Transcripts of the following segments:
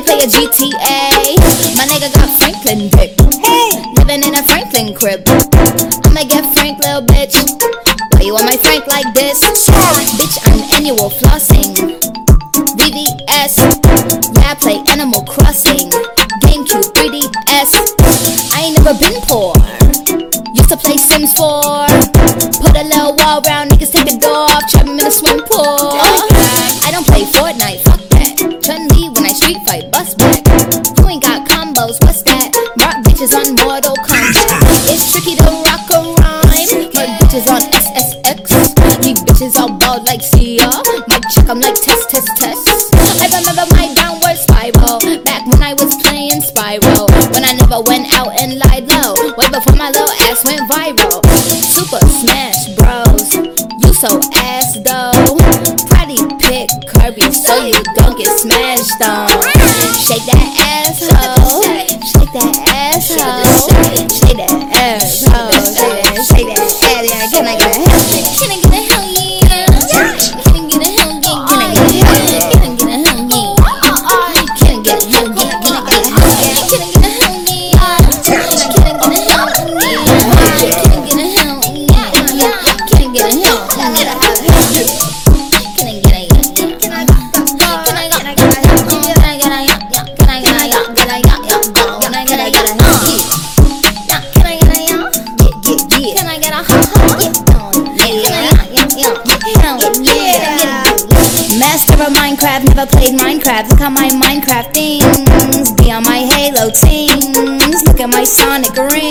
They play a GTA. My nigga got Franklin dick. Hey. Living in a Franklin crib. I'ma get Frank, little bitch. Why you on my Frank like this? Bitch, I'm annual flossing. VVS. Yeah, I play Animal Crossing. GameCube, 3DS. I ain't never been poor. Used to play Sims 4. Put a little wall around, I bust back. You ain't got combos, what's that? Rock bitches on Mortal Kombat. It's tricky to rock a rhyme. My bitches on SSX. These bitches all bald like Sia. My chick, I'm like test, test, test. I remember my downward spiral. Back when I was playing Spyro. When I never went out and lied low. Way before my little ass went viral. Super Smash Bros. You so ass that asshole. Shake that asshole. Shake that asshole. Shake that, shake that ass. Yeah, Can I get a hell yeah? Can I Minecraft, never played Minecraft. Look at my Minecraft things. Be on my Halo teams. Look at my Sonic ring.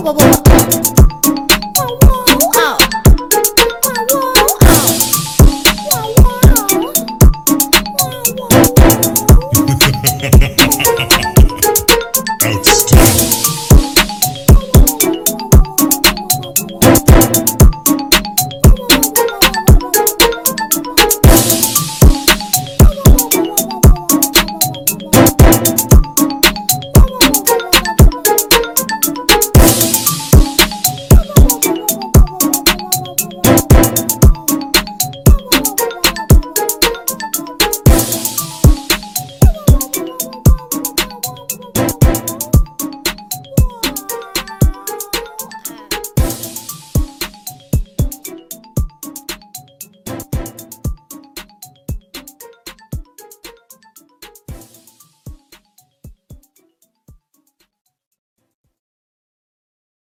whoa, whoa, whoa.